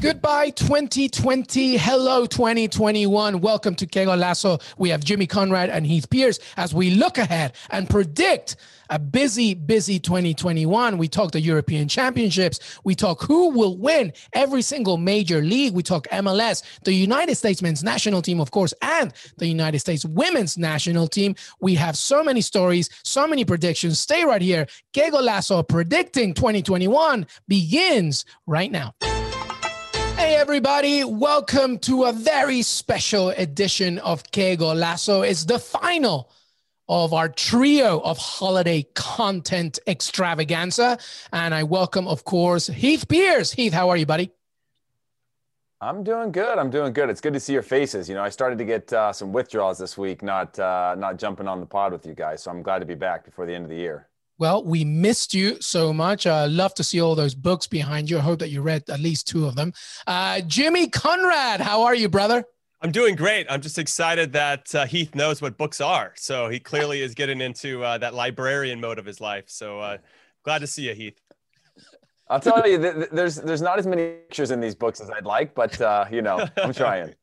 Goodbye 2020. Hello 2021. Welcome to Que Golazo. We have Jimmy Conrad and Heath Pearce as we look ahead and predict a busy, busy 2021. We talk the European Championships. We talk who will win every single major league. We talk MLS, the United States men's national team, of course, and the United States women's national team. We have so many stories, so many predictions. Stay right here. Que Golazo predicting 2021 begins right now. Hey, everybody, welcome to a very special edition of Que Golazo. It's the final of our trio of holiday content extravaganza. And I welcome, of course, Heath Pearce. Heath, how are you, buddy? I'm doing good. I'm doing good. It's good to see your faces. You know, I started to get uh, some withdrawals this week, not uh, not jumping on the pod with you guys. So I'm glad to be back before the end of the year. Well, we missed you so much. I uh, love to see all those books behind you. I hope that you read at least two of them. Uh, Jimmy Conrad, how are you, brother? I'm doing great. I'm just excited that uh, Heath knows what books are. So he clearly is getting into uh, that librarian mode of his life. So uh, glad to see you, Heath. I'll tell you, there's there's not as many pictures in these books as I'd like, but uh, you know, I'm trying.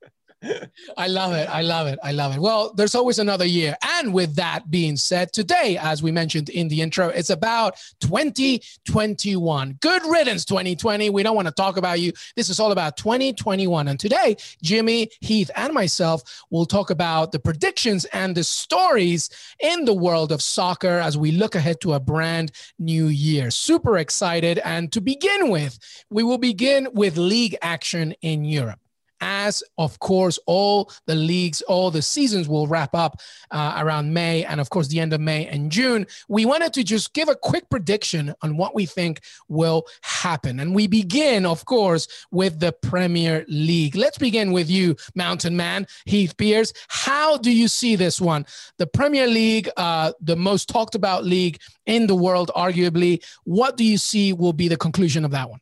I love it. I love it. I love it. Well, there's always another year. And with that being said, today, as we mentioned in the intro, it's about 2021. Good riddance, 2020. We don't want to talk about you. This is all about 2021. And today, Jimmy, Heath, and myself will talk about the predictions and the stories in the world of soccer as we look ahead to a brand new year. Super excited. And to begin with, we will begin with league action in Europe as of course all the leagues all the seasons will wrap up uh, around may and of course the end of may and june. We wanted to just give a quick prediction on what we think will happen. And we begin of course with the premier league. Let's begin with you mountain man heath pearce how do you see this one? The premier league uh, the most talked about league in the world arguably. What do you see will be the conclusion of that one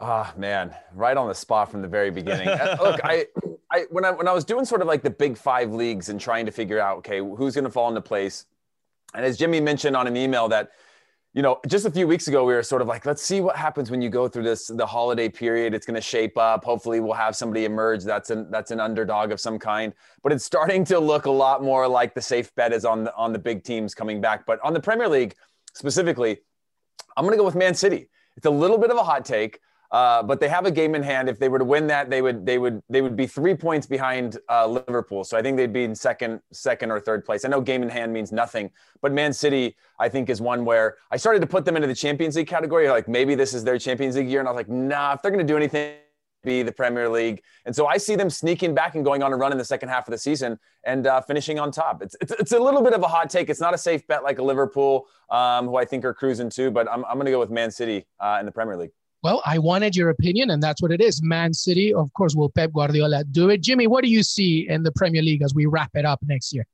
Ah, oh, man, right on the spot from the very beginning. Uh, look, I, I when I when I was doing sort of like the big five leagues and trying to figure out, okay, who's going to fall into place, and as Jimmy mentioned on an email that, you know, just a few weeks ago we were sort of like, let's see what happens when you go through this the holiday period. It's going to shape up. Hopefully, we'll have somebody emerge that's an that's an underdog of some kind. But it's starting to look a lot more like the safe bet is on the on the big teams coming back. But on the Premier League specifically, I'm going to go with Man City. It's a little bit of a hot take. Uh, but they have a game in hand. If they were to win that, they would they would they would be three points behind uh, Liverpool. So I think they'd be in second second or third place. I know game in hand means nothing, but Man City I think is one where I started to put them into the Champions League category. Like maybe this is their Champions League year, and I was like, nah, if they're going to do anything. Be the Premier League, and so I see them sneaking back and going on a run in the second half of the season and uh, finishing on top. It's, it's, it's a little bit of a hot take. It's not a safe bet like a Liverpool, um, who I think are cruising too, but I'm I'm going to go with Man City uh, in the Premier League. Well, I wanted your opinion, and that's what it is. Man City, of course, will Pep Guardiola do it? Jimmy, what do you see in the Premier League as we wrap it up next year?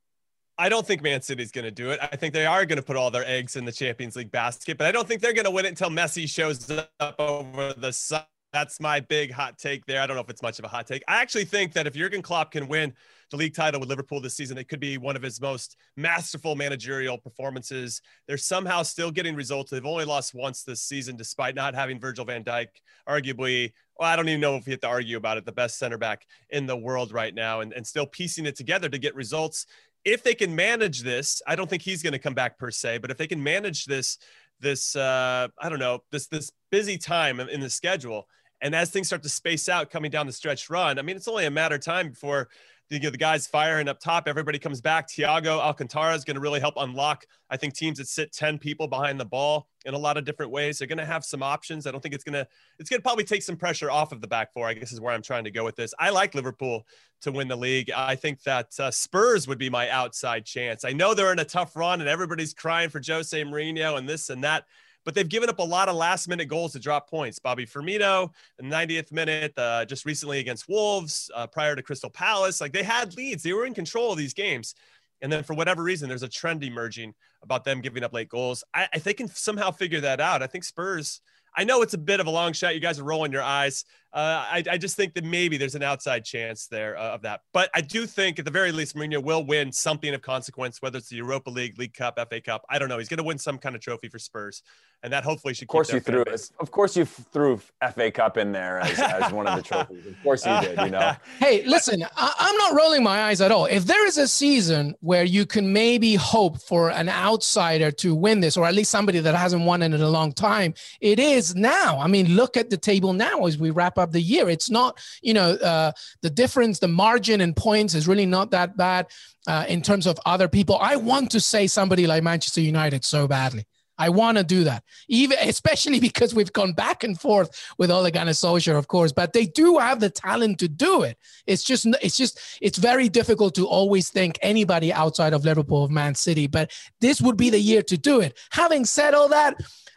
I don't think Man City's going to do it. I think they are going to put all their eggs in the Champions League basket, but I don't think they're going to win it until Messi shows up over the sun. That's my big hot take there. I don't know if it's much of a hot take. I actually think that if Jurgen Klopp can win the league title with Liverpool this season. It could be one of his most masterful managerial performances. They're somehow still getting results. They've only lost once this season, despite not having Virgil van Dijk, arguably, well, I don't even know if we have to argue about it, the best center back in the world right now, and, and still piecing it together to get results. If they can manage this, I don't think he's going to come back per se, but if they can manage this, this uh, I don't know, this this busy time in the schedule, and as things start to space out coming down the stretch run, I mean, it's only a matter of time before you know, the guys firing up top, everybody comes back. Thiago Alcantara is going to really help unlock, I think, teams that sit 10 people behind the ball in a lot of different ways. They're going to have some options. I don't think it's going to, it's going to probably take some pressure off of the back four, I guess is where I'm trying to go with this. I like Liverpool to win the league. I think that uh, Spurs would be my outside chance. I know they're in a tough run and everybody's crying for Jose Mourinho and this and that but they've given up a lot of last minute goals to drop points. Bobby Firmino, the 90th minute, uh, just recently against Wolves, uh, prior to Crystal Palace. Like they had leads, they were in control of these games. And then for whatever reason, there's a trend emerging about them giving up late goals. I, if they can somehow figure that out, I think Spurs I know it's a bit of a long shot. You guys are rolling your eyes. Uh, I, I, just think that maybe there's an outside chance there uh, of that. But I do think at the very least, Mourinho will win something of consequence, whether it's the Europa League, League Cup, FA Cup. I don't know. He's going to win some kind of trophy for Spurs, and that hopefully should. Of course, you threw. Of course, you threw FA Cup in there as, as one of the trophies. Of course, you did. You know. Hey, listen, I, I'm not rolling my eyes at all. If there is a season where you can maybe hope for an outsider to win this, or at least somebody that hasn't won it in a long time, it is now. I mean, look at the table now as we wrap up the year. It's not, you know, uh, the difference, the margin in points is really not that bad uh, in terms of other people. I want to say somebody like Manchester United so badly. I want to do that, even especially because we've gone back and forth with Ole Gunnar Solskjaer, of course. But they do have the talent to do it. It's just, it's just, it's very difficult to always think anybody outside of Liverpool of Man City. But this would be the year to do it. Having said all that,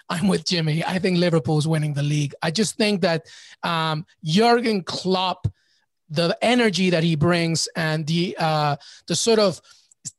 I'm with Jimmy. I think Liverpool's winning the league. I just think that um, Jurgen Klopp, the energy that he brings, and the uh, the sort of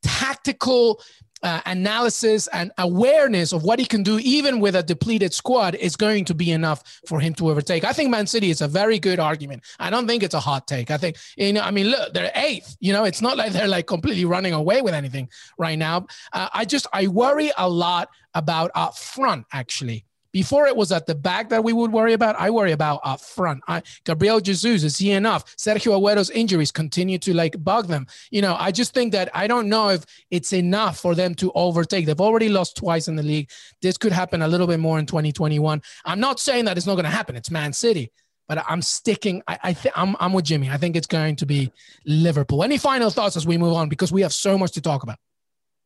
tactical uh, analysis and awareness of what he can do, even with a depleted squad, is going to be enough for him to overtake. I think Man City is a very good argument. I don't think it's a hot take. I think, you know, I mean, look, they're eighth. You know, it's not like they're like completely running away with anything right now. Uh, I just, I worry a lot about up front, actually. Before it was at the back that we would worry about. I worry about up front. I, Gabriel Jesus is he enough? Sergio Aguero's injuries continue to like bug them. You know, I just think that I don't know if it's enough for them to overtake. They've already lost twice in the league. This could happen a little bit more in 2021. I'm not saying that it's not going to happen. It's Man City, but I'm sticking. I, I think I'm, I'm with Jimmy. I think it's going to be Liverpool. Any final thoughts as we move on because we have so much to talk about.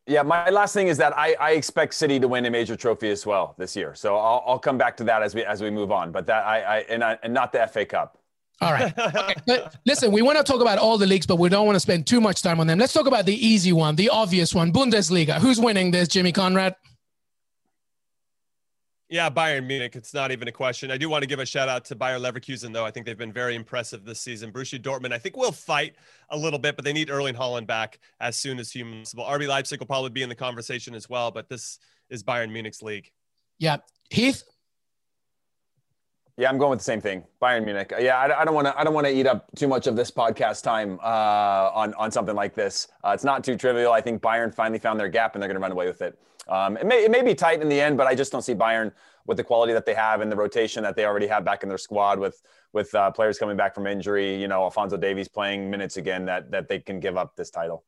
Yeah, my last thing is that I, I expect City to win a major trophy as well this year. So I'll, I'll come back to that as we as we move on. But that I, I and I, and not the FA Cup. All right. Okay. Listen, we want to talk about all the leagues, but we don't want to spend too much time on them. Let's talk about the easy one, the obvious one, Bundesliga. Who's winning this, Jimmy Conrad? Yeah, Bayern Munich. It's not even a question. I do want to give a shout out to Bayer Leverkusen, though. I think they've been very impressive this season. Borussia Dortmund, I think, will fight a little bit, but they need Erling Haaland back as soon as human possible. RB Leipzig will probably be in the conversation as well, but this is Bayern Munich's league. Yeah. Heath? Yeah, I'm going with the same thing. Bayern Munich. Yeah, I, don't want to. I don't want to eat up too much of this podcast time uh, on on something like this. Uh, it's not too trivial. I think Bayern finally found their gap and they're going to run away with it. Um, it may it may be tight in the end, but I just don't see Bayern with the quality that they have and the rotation that they already have back in their squad with with uh, players coming back from injury. You know, Alphonso Davies playing minutes again. That that they can give up this title.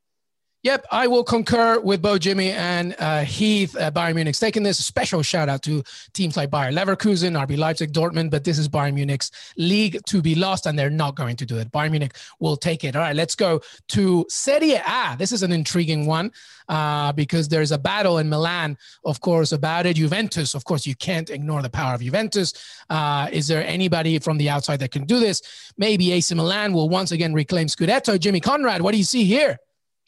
Yep, I will concur with both Jimmy and uh, Heath. Uh, Bayern Munich's taking this. special shout out to teams like Bayer Leverkusen, RB Leipzig, Dortmund, but this is Bayern Munich's league to be lost, and they're not going to do it. Bayern Munich will take it. All right, let's go to Serie A. This is an intriguing one uh, because there's a battle in Milan, of course, about it. Juventus, of course, you can't ignore the power of Juventus. Uh, is there anybody from the outside that can do this? Maybe AC Milan will once again reclaim Scudetto. Jimmy Conrad, what do you see here?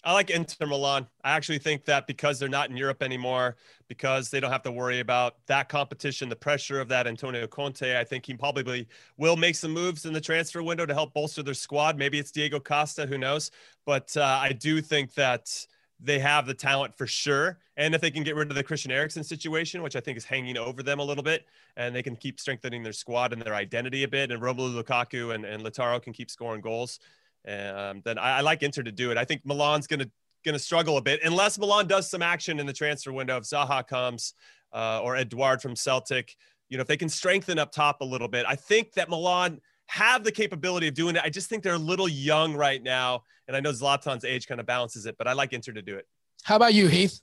I like Inter Milan. I actually think that because they're not in Europe anymore, because they don't have to worry about that competition, the pressure of that Antonio Conte, I think he probably will make some moves in the transfer window to help bolster their squad. Maybe it's Diego Costa, who knows? But uh, I do think that they have the talent for sure. And if they can get rid of the Christian Eriksen situation, which I think is hanging over them a little bit, and they can keep strengthening their squad and their identity a bit, and Romelu Lukaku and, and Lautaro can keep scoring goals, um, then I, I, like Inter to do it. I think Milan's going to going to struggle a bit unless Milan does some action in the transfer window. If Zaha comes uh, or Edouard from Celtic, you know, if they can strengthen up top a little bit, I think that Milan have the capability of doing it. I just think they're a little young right now, and I know Zlatan's age kind of balances it, but I like Inter to do it. How about you, Heath?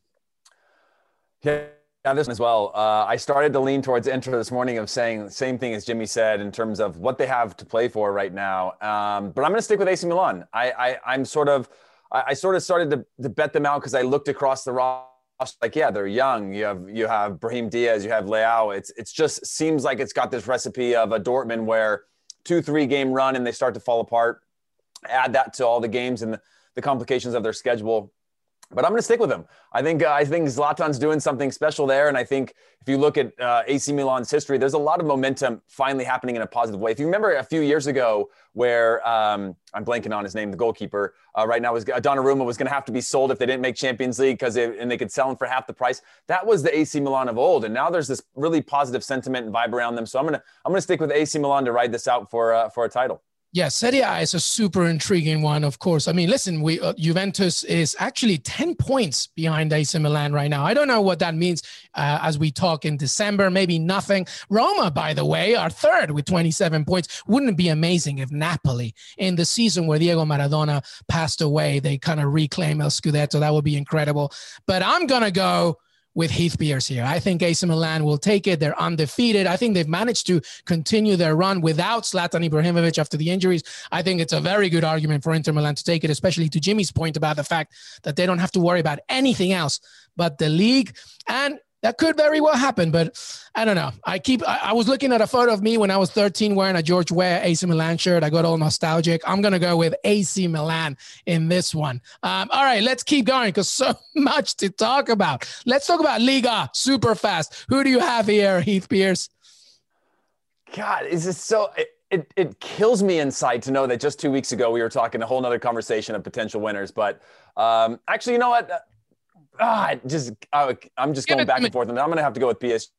Yeah, yeah, this as well. Uh, I started to lean towards Inter this morning of saying the same thing as Jimmy said in terms of what they have to play for right now. Um, but I'm going to stick with AC Milan. I, I am sort of I, I, sort of started to, to bet them out because I looked across the roster. Like, yeah, they're young. You have you have Brahim Diaz, you have Leao. It's it's just seems like it's got this recipe of a Dortmund where two three game run and they start to fall apart. Add that to all the games and the, the complications of their schedule but I'm going to stick with him. I think uh, I think Zlatan's doing something special there, and I think if you look at uh, AC Milan's history, there's a lot of momentum finally happening in a positive way. If you remember a few years ago, where um, I'm blanking on his name, the goalkeeper uh, right now was uh, Donnarumma was going to have to be sold if they didn't make Champions League because and they could sell him for half the price. That was the AC Milan of old, and now there's this really positive sentiment and vibe around them. So I'm gonna I'm gonna stick with AC Milan to ride this out for uh, for a title. Yeah, Serie A is a super intriguing one, of course. I mean, listen, we uh, Juventus is actually 10 points behind AC Milan right now. I don't know what that means uh, as we talk in December, maybe nothing. Roma, by the way, are third with 27 points. Wouldn't it be amazing if Napoli, in the season where Diego Maradona passed away, they kind of reclaim El Scudetto? That would be incredible. But I'm going to go with Heath Pearce here. I think AC Milan will take it. They're undefeated. I think they've managed to continue their run without Zlatan Ibrahimovic after the injuries. I think it's a very good argument for Inter Milan to take it, especially to Jimmy's point about the fact that they don't have to worry about anything else but the league. And that could very well happen, but I don't know. I keep. I, I, was looking at a photo of me when I was 13 wearing a George Weah AC Milan shirt. I got all nostalgic. I'm gonna go with AC Milan in this one. Um, all right, let's keep going because so much to talk about. Let's talk about Liga super fast. Who do you have here, Heath Pearce? God, is this so? It, it, it kills me inside to know that just two weeks ago we were talking a whole nother conversation of potential winners. But um, actually, you know what? Ah, just I, am just going back and forth, and I'm going to have to go with PSG.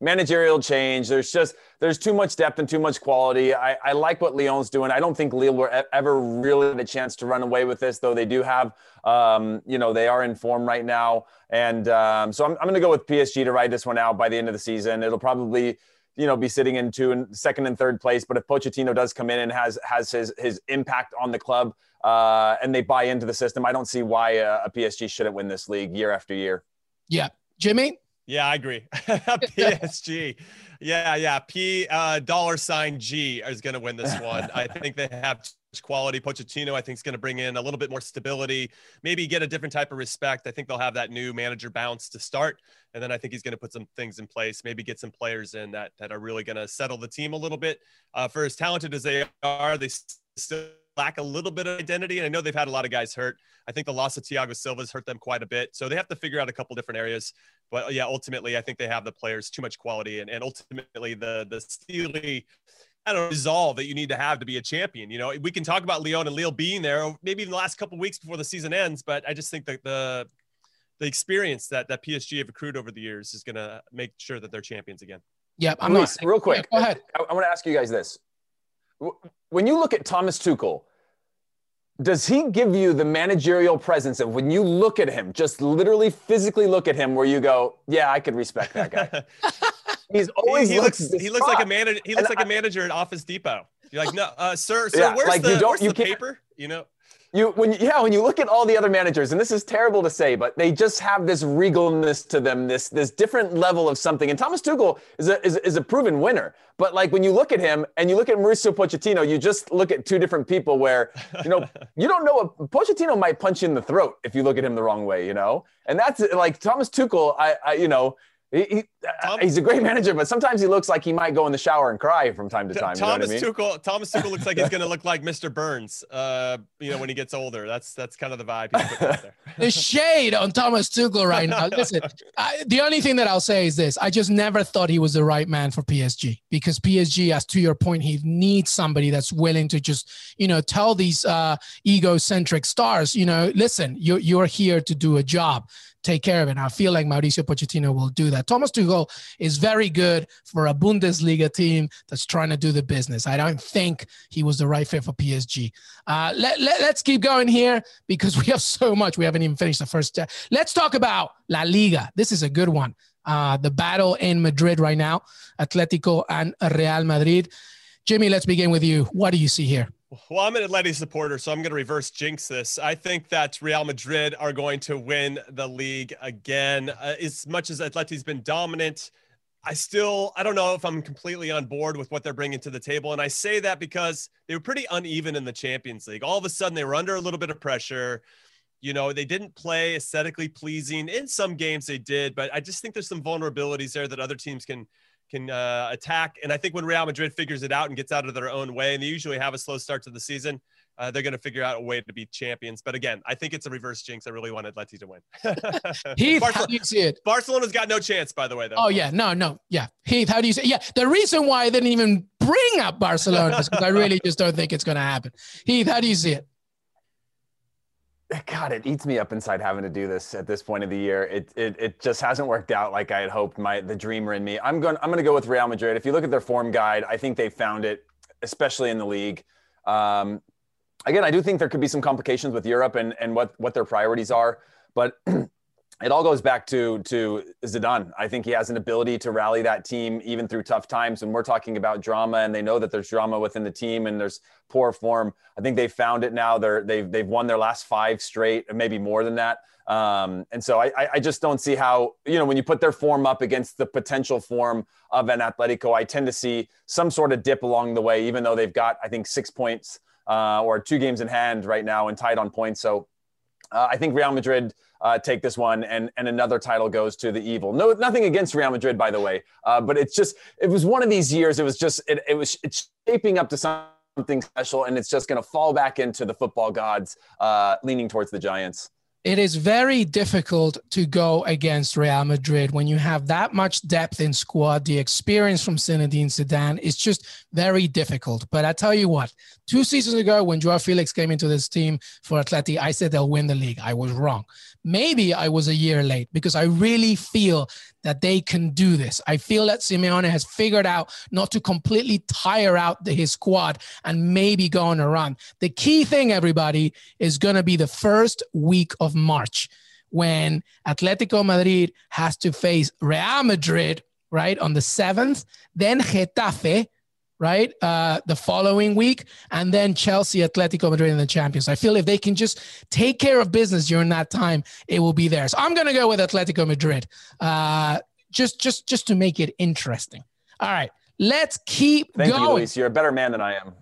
Managerial change. There's just there's too much depth and too much quality. I, I like what Lyon's doing. I don't think Lille will ever really have a chance to run away with this, though they do have, um, you know, they are in form right now, and um, so I'm, I'm going to go with PSG to ride this one out by the end of the season. It'll probably you know, be sitting in two and second and third place. But if Pochettino does come in and has has his his impact on the club, uh, and they buy into the system, I don't see why a, a PSG shouldn't win this league year after year. Yeah, Jimmy. Yeah, I agree. PSG. Yeah, yeah. P uh, dollar sign G is going to win this one. I think they have quality. Pochettino, I think, is going to bring in a little bit more stability, maybe get a different type of respect. I think they'll have that new manager bounce to start. And then I think he's going to put some things in place, maybe get some players in that, that are really going to settle the team a little bit. Uh, for as talented as they are, they still lack a little bit of identity. And I know they've had a lot of guys hurt. I think the loss of Thiago Silva's hurt them quite a bit. So they have to figure out a couple different areas. But yeah, ultimately, I think they have the players too much quality, and, and ultimately the the steely I don't know, resolve that you need to have to be a champion. You know, we can talk about Lyon and Lille being there, maybe in the last couple weeks before the season ends, but I just think that the the experience that that PSG have accrued over the years is going to make sure that they're champions again. Yeah, I'm Luis, not. Real quick, yeah, go ahead. I, I want to ask you guys this: when you look at Thomas Tuchel, does he give you the managerial presence of when you look at him, just literally physically look at him, where you go, "Yeah, I could respect that guy." He's always he, he looks he looks like a manager. He looks and like I, a manager at Office Depot. You're like, no, uh, sir, sir, yeah, where's like the, where's the paper? You know you when you, yeah when you look at all the other managers and this is terrible to say but they just have this regalness to them this this different level of something. And Thomas Tuchel is a is, is a proven winner. But like when you look at him and you look at Mauricio Pochettino you just look at two different people where you know you don't know what Pochettino might punch you in the throat if you look at him the wrong way you know? And that's like Thomas Tuchel I, I you know he, he Tom, he's a great manager, but sometimes he looks like he might go in the shower and cry from time to time. Thomas you know I mean? Tuchel. Thomas Tuchel looks like he's going to look like Mr. Burns. Uh, you know, when he gets older. That's that's kind of the vibe. He's the shade on Thomas Tuchel right now. Listen, I, the only thing that I'll say is this: I just never thought he was the right man for PSG because PSG, as to your point, he needs somebody that's willing to just you know tell these uh, egocentric stars, you know, listen, you're you're here to do a job take care of it. And I feel like Mauricio Pochettino will do that. Thomas Tuchel is very good for a Bundesliga team that's trying to do the business. I don't think he was the right fit for PSG. Uh, let, let, us keep going here because we have so much. We haven't even finished the first. Uh, let's talk about La Liga. This is a good one. Uh, the battle in Madrid right now, Atletico and Real Madrid. Jimmy, let's begin with you. What do you see here? Well, I'm an Atleti supporter, so I'm going to reverse jinx this. I think that Real Madrid are going to win the league again. Uh, as much as Atleti's been dominant, I still I don't know if I'm completely on board with what they're bringing to the table, and I say that because they were pretty uneven in the Champions League. All of a sudden, they were under a little bit of pressure. You know, they didn't play aesthetically pleasing. In some games, they did, but I just think there's some vulnerabilities there that other teams can can uh, attack. And I think when Real Madrid figures it out and gets out of their own way, and they usually have a slow start to the season, uh, they're going to figure out a way to be champions. But again, I think it's a reverse jinx. I really wanted Leti to win. Heath, how do you see it? Barcelona's got no chance, by the way, though. Oh, yeah. No, no. Yeah. Heath, how do you see it? Yeah. The reason why I didn't even bring up Barcelona is because I really just don't think it's going to happen. Heath, how do you see it? God, it eats me up inside having to do this at this point of the year. It, it it just hasn't worked out like I had hoped. My the dreamer in me. I'm going. I'm going to go with Real Madrid. If you look at their form guide, I think they found it, especially in the league. Um, again, I do think there could be some complications with Europe and and what what their priorities are, but. it all goes back to to Zidane. I think he has an ability to rally that team even through tough times. And we're talking about drama, and they know that there's drama within the team and there's poor form. I think they've found it now. They're they've they've won their last five straight, maybe more than that. Um, and so I, I just don't see how you know when you put their form up against the potential form of an Atletico, I tend to see some sort of dip along the way, even though they've got I think six points uh, or two games in hand right now and tied on points. So uh, I think Real Madrid uh, take this one, and and another title goes to the evil. No, nothing against Real Madrid, by the way, uh, but it's just it was one of these years. It was just it, it was it's shaping up to something special, and it's just going to fall back into the football gods, uh, leaning towards the Giants it is very difficult to go against Real Madrid when you have that much depth in squad. The experience from Zinedine Zidane is just very difficult. But I tell you what, two seasons ago when Joao Felix came into this team for Atleti, I said they'll win the league. I was wrong. Maybe I was a year late because I really feel that they can do this. I feel that Simeone has figured out not to completely tire out the, his squad and maybe go on a run. The key thing, everybody, is going to be the first week of March when Atletico Madrid has to face Real Madrid, right, on the 7th, then Getafe right? Uh, the following week, and then Chelsea, Atletico Madrid, and the champions. I feel if they can just take care of business during that time, it will be there. So I'm gonna go with Atletico Madrid, uh, just just just to make it interesting. All right. Let's keep Thank going. you, Luis. You're a better man than I am.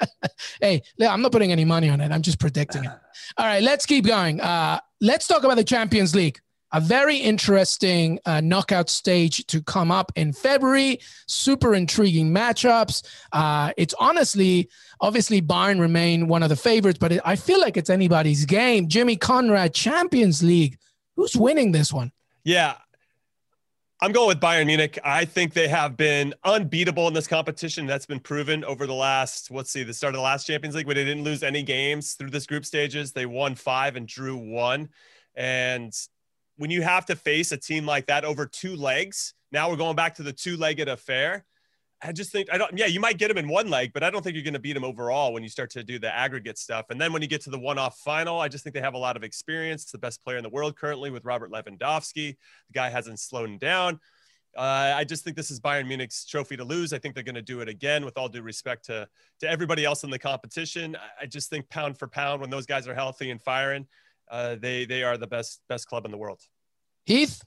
hey, I'm not putting any money on it. I'm just predicting it. All right, let's keep going. Uh, let's talk about the Champions League a very interesting uh, knockout stage to come up in February. Super intriguing matchups. Uh, it's honestly, obviously, Bayern remain one of the favorites, but it, I feel like it's anybody's game. Jimmy Conrad, Champions League. Who's winning this one? Yeah. I'm going with Bayern Munich. I think they have been unbeatable in this competition. That's been proven over the last, let's see, the start of the last Champions League, where they didn't lose any games through this group stages. They won five and drew one. And when you have to face a team like that over two legs, now we're going back to the two-legged affair. I just think I don't. Yeah, you might get him in one leg, but I don't think you're going to beat him overall when you start to do the aggregate stuff. And then when you get to the one-off final, I just think they have a lot of experience. the best player in the world currently with Robert Lewandowski. The guy hasn't slowed down. Uh, I just think this is Bayern Munich's trophy to lose. I think they're going to do it again. With all due respect to to everybody else in the competition, I just think pound for pound, when those guys are healthy and firing, uh, they they are the best best club in the world. Heath,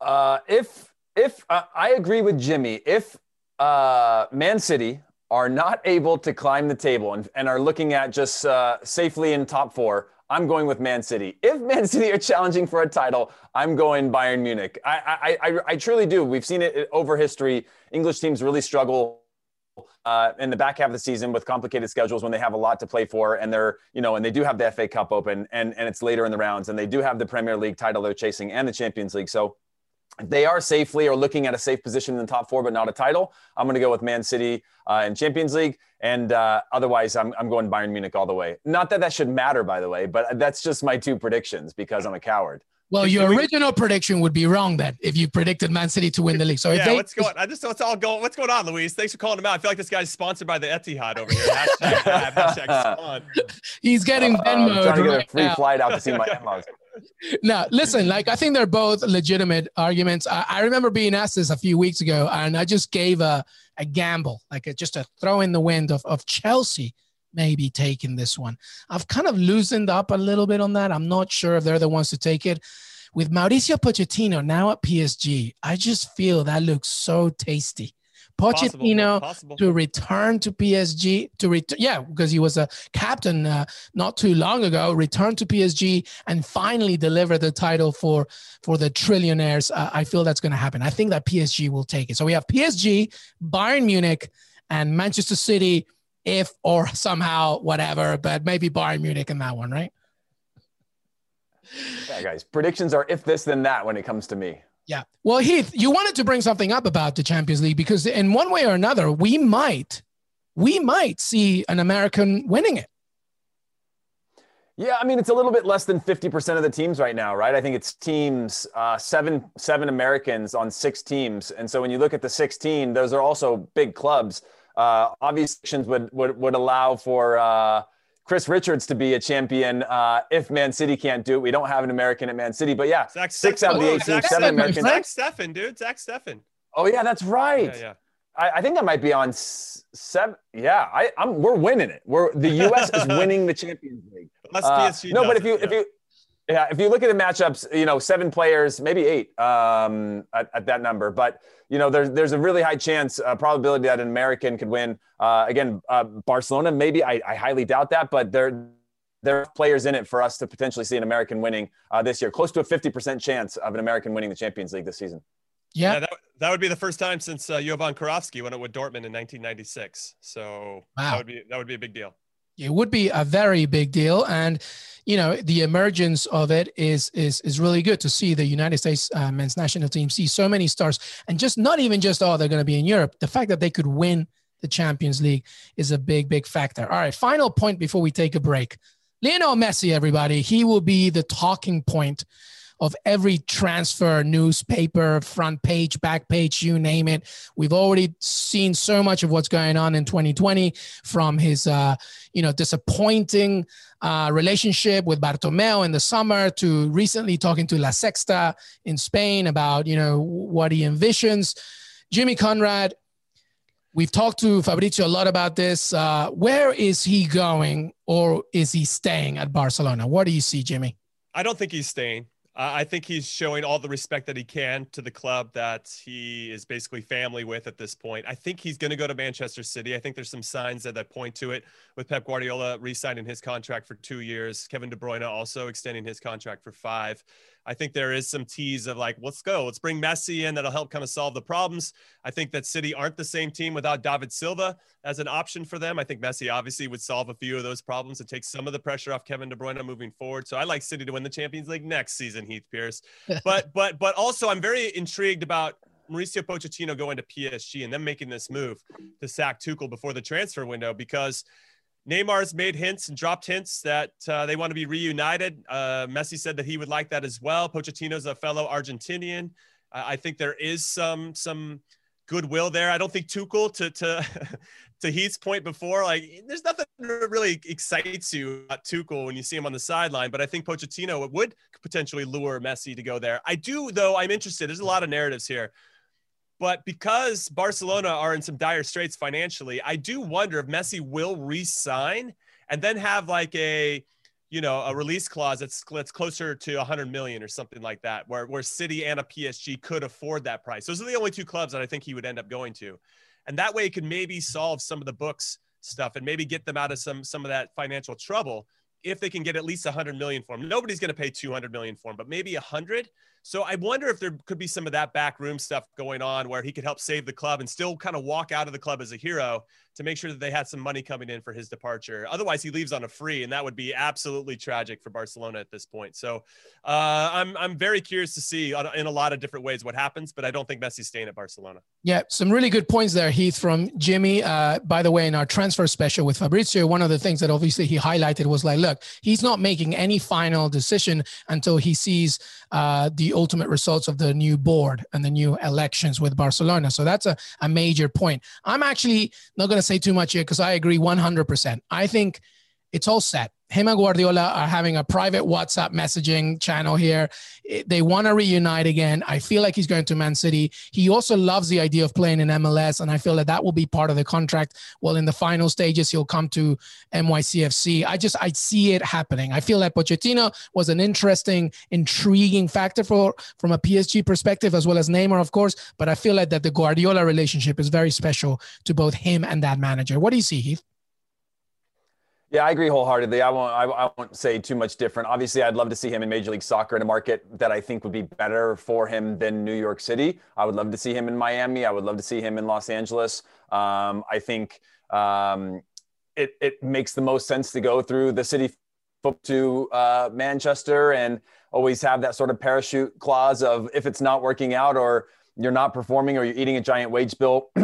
uh, if if uh, I agree with Jimmy, if uh, Man City are not able to climb the table and, and are looking at just uh, safely in top four, I'm going with Man City. If Man City are challenging for a title, I'm going Bayern Munich. I I, I, I truly do. We've seen it over history. English teams really struggle uh, in the back half of the season with complicated schedules when they have a lot to play for and they're you know and they do have the FA Cup open and and it's later in the rounds and they do have the Premier League title they're chasing and the Champions League so they are safely or looking at a safe position in the top four, but not a title. I'm going to go with Man City uh, in Champions League, and uh, otherwise, I'm, I'm going Bayern Munich all the way. Not that that should matter, by the way, but that's just my two predictions because I'm a coward. Well, your original prediction would be wrong then if you predicted Man City to win the league. So yeah, they, what's going? I just what's all going. What's going on, Luis? Thanks for calling him out. I feel like this guy's sponsored by the Etihad over here. hashtag, hashtag He's getting Venmo. Uh, trying to get right a free now. flight out to see my in-laws. no, listen, like I think they're both legitimate arguments. I, I, remember being asked this a few weeks ago, and I just gave a, a gamble, like a, just a throw in the wind of, of Chelsea maybe taking this one. I've kind of loosened up a little bit on that. I'm not sure if they're the ones to take it with Mauricio Pochettino now at PSG, I just feel that looks so tasty. Pochettino possible, to return to PSG to return, yeah, because he was a captain uh, not too long ago. Return to PSG and finally deliver the title for for the trillionaires. Uh, I feel that's going to happen. I think that PSG will take it. So we have PSG, Bayern Munich, and Manchester City if or somehow whatever, but maybe Bayern Munich in that one, right? Yeah, guys, predictions are if this, then that when it comes to me. Yeah. Well, Heath, you wanted to bring something up about the Champions League because in one way or another, we might, we might see an American winning it. Yeah, I mean it's a little bit less than fifty percent of the teams right now, right? I think it's teams uh, seven seven Americans on six teams, and so when you look at the sixteen, those are also big clubs. Uh, obviously, would would would allow for uh, Chris Richards to be a champion uh, if Man City can't do it. We don't have an American at Man City, but yeah, Zach six Steffen. out of the 18, Zach seven Americans. Zach Steffen, dude, Zach Steffen. Oh yeah, that's right. Yeah, yeah. I, I think I might be on seven. Yeah, I, am We're winning it. We're the U.S. is winning the Champions League. Uh, no, but if you yeah. if you yeah, if you look at the matchups, you know, seven players, maybe eight um, at, at, that number. But you know, there's there's a really high chance, uh, probability that an American could win. Uh, again, uh, Barcelona, maybe I, I, highly doubt that, but there there are players in it for us to potentially see an American winning uh, this year. Close to a 50% chance of an American winning the Champions League this season. Yeah, yeah that, that would be the first time since uh, Jovan Kirovski went it with Dortmund in 1996. So wow. that would be that would be a big deal. It would be a very big deal, and you know the emergence of it is is is really good to see the United States uh, men's national team see so many stars, and just not even just oh they're going to be in Europe. The fact that they could win the Champions League is a big big factor. All right, final point before we take a break. Lionel Messi, everybody, he will be the talking point of every transfer newspaper, front page, back page, you name it. We've already seen so much of what's going on in 2020 from his, uh, you know, disappointing uh, relationship with Bartomeu in the summer to recently talking to La Sexta in Spain about, you know, what he envisions. Jimmy Conrad, we've talked to Fabrizio a lot about this. Uh, where is he going or is he staying at Barcelona? What do you see, Jimmy? I don't think he's staying. I think he's showing all the respect that he can to the club that he is basically family with at this point. I think he's going to go to Manchester City. I think there's some signs that, that point to it with Pep Guardiola re-signing his contract for two years, Kevin De Bruyne also extending his contract for five. I think there is some tease of like, let's go, let's bring Messi in. That'll help kind of solve the problems. I think that City aren't the same team without David Silva as an option for them. I think Messi obviously would solve a few of those problems and take some of the pressure off Kevin De Bruyne moving forward. So I like City to win the Champions League next season, Heath Pearce. but but but also I'm very intrigued about Mauricio Pochettino going to PSG and them making this move to sack Tuchel before the transfer window because Neymar's made hints and dropped hints that uh, they want to be reunited. Uh, Messi said that he would like that as well. Pochettino's a fellow Argentinian. Uh, I think there is some some goodwill there. I don't think Tuchel to to to Heath's point before, like there's nothing that really excites you about Tuchel when you see him on the sideline. But I think Pochettino would potentially lure Messi to go there. I do, though. I'm interested. There's a lot of narratives here. But because Barcelona are in some dire straits financially, I do wonder if Messi will re-sign and then have like a, you know, a release clause that's, that's closer to 100 million or something like that, where where City and a PSG could afford that price. Those are the only two clubs that I think he would end up going to, and that way he could maybe solve some of the books stuff and maybe get them out of some some of that financial trouble if they can get at least 100 million for him. Nobody's going to pay 200 million for him, but maybe 100 so I wonder if there could be some of that backroom stuff going on where he could help save the club and still kind of walk out of the club as a hero to make sure that they had some money coming in for his departure. Otherwise, he leaves on a free, and that would be absolutely tragic for Barcelona at this point. So uh, I'm I'm very curious to see in a lot of different ways what happens, but I don't think Messi's staying at Barcelona. Yeah, some really good points there, Heath, from Jimmy. Uh, by the way, in our transfer special with Fabrizio, one of the things that obviously he highlighted was like, look, he's not making any final decision until he sees uh, the ultimate results of the new board and the new elections with Barcelona. So that's a, a major point. I'm actually not going to say too much here because I agree 100%. I think it's all set him and Guardiola are having a private WhatsApp messaging channel here. Eh, they want to reunite again. I feel like he's going to Man City. He also loves the idea of playing in MLS, and I feel that that will be part of the contract. Well, in the final stages, he'll come to NYCFC. I just I see it happening. I feel that Pochettino was an interesting, intriguing factor for from a PSG perspective, as well as Neymar, of course. But I feel like that the Guardiola relationship is very special to both him and that manager. What do you see, Heath? Yeah, I agree wholeheartedly. I won't. I, I, won't say too much different. Obviously, I'd love to see him in Major League Soccer in a market that I think would be better for him than New York City. I would love to see him in Miami. I would love to see him in Los Angeles. Um, I think um, it it makes the most sense to go through the city to uh, Manchester and always have that sort of parachute clause of if it's not working out or you're not performing or you're eating a giant wage bill,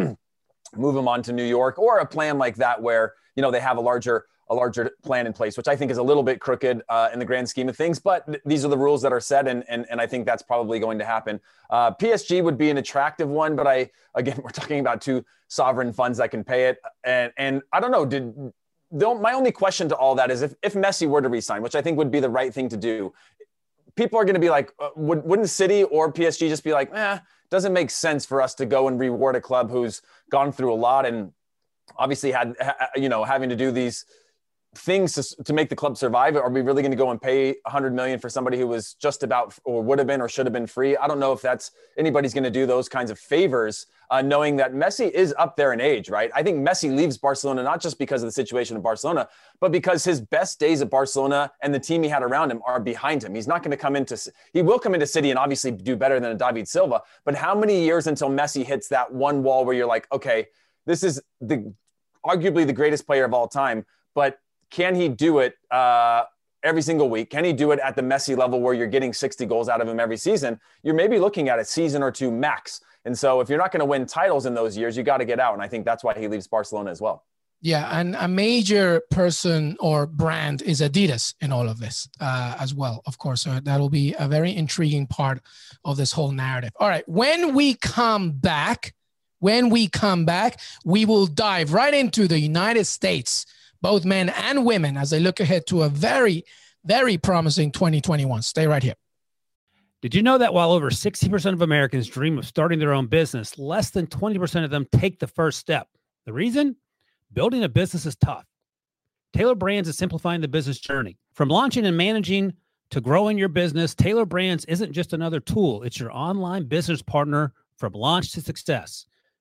move them on to New York or a plan like that where you know they have a larger a larger plan in place, which I think is a little bit crooked uh, in the grand scheme of things. But th- these are the rules that are set, and and, and I think that's probably going to happen. Uh, PSG would be an attractive one, but I again we're talking about two sovereign funds that can pay it, and and I don't know. Did my only question to all that is if if Messi were to resign, which I think would be the right thing to do, people are going to be like, uh, would, wouldn't City or PSG just be like, eh, doesn't make sense for us to go and reward a club who's gone through a lot and obviously had you know having to do these things to, to make the club survive are we really going to go and pay 100 million for somebody who was just about or would have been or should have been free? I don't know if that's anybody's going to do those kinds of favors uh, knowing that messi is up there in age right? I think messi leaves barcelona not just because of the situation in barcelona but because his best days at barcelona and the team he had around him are behind him. He's not going to come into he will come into city and obviously do better than a david silva but how many years until messi hits that one wall where you're like okay this is the arguably the greatest player of all time but can he do it uh, every single week? Can he do it at the Messi level where you're getting 60 goals out of him every season? You're maybe looking at a season or two max. And so if you're not going to win titles in those years, you got to get out. And I think that's why he leaves Barcelona as well. Yeah, and a major person or brand is Adidas in all of this uh, as well, of course. So that'll be a very intriguing part of this whole narrative. All right, when we come back, when we come back, we will dive right into the United States both men and women, as they look ahead to a very, very promising 2021. Stay right here. Did you know that while over 60% of Americans dream of starting their own business, less than 20% of them take the first step? The reason? Building a business is tough. Tailor Brands is simplifying the business journey. From launching and managing to growing your business, Tailor Brands isn't just another tool, it's your online business partner from launch to success.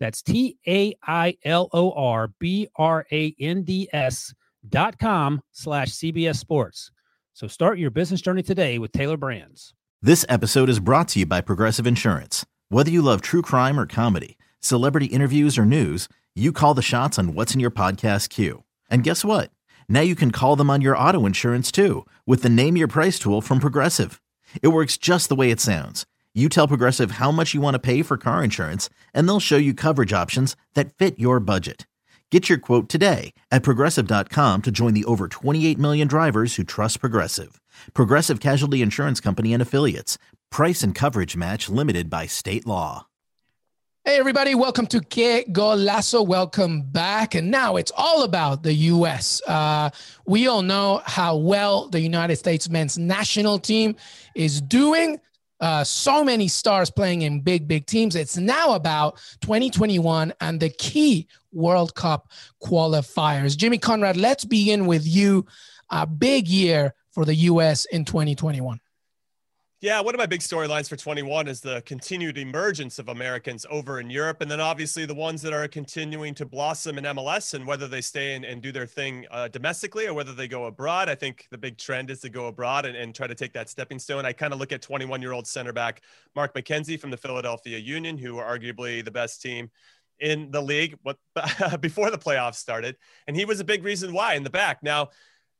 That's T A I L O R B R A N D S dot com slash CBS Sports. So start your business journey today with Tailor Brands. This episode is brought to you by Progressive Insurance. Whether you love true crime or comedy, celebrity interviews or news, you call the shots on what's in your podcast queue. And guess what? Now you can call them on your auto insurance too with the Name Your Price tool from Progressive. It works just the way it sounds. You tell Progressive how much you want to pay for car insurance, and they'll show you coverage options that fit your budget. Get your quote today at progressive.com to join the over 28 million drivers who trust Progressive. Progressive Casualty Insurance Company and Affiliates. Price and coverage match limited by state law. Hey, everybody, welcome to Que Golazo. Welcome back. And now it's all about the U.S. Uh, we all know how well the United States men's national team is doing. Uh, so many stars playing in big, big teams. It's now about 2021 and the key World Cup qualifiers. Jimmy Conrad, let's begin with you. A big year for the U.S. in 2021. Yeah, one of my big storylines for 21 is the continued emergence of Americans over in Europe, and then obviously the ones that are continuing to blossom in MLS and whether they stay and, and do their thing uh, domestically or whether they go abroad. I think the big trend is to go abroad and, and try to take that stepping stone. I kind of look at 21 year old center back Mark McKenzie from the Philadelphia Union, who are arguably the best team in the league before the playoffs started, and he was a big reason why in the back. Now,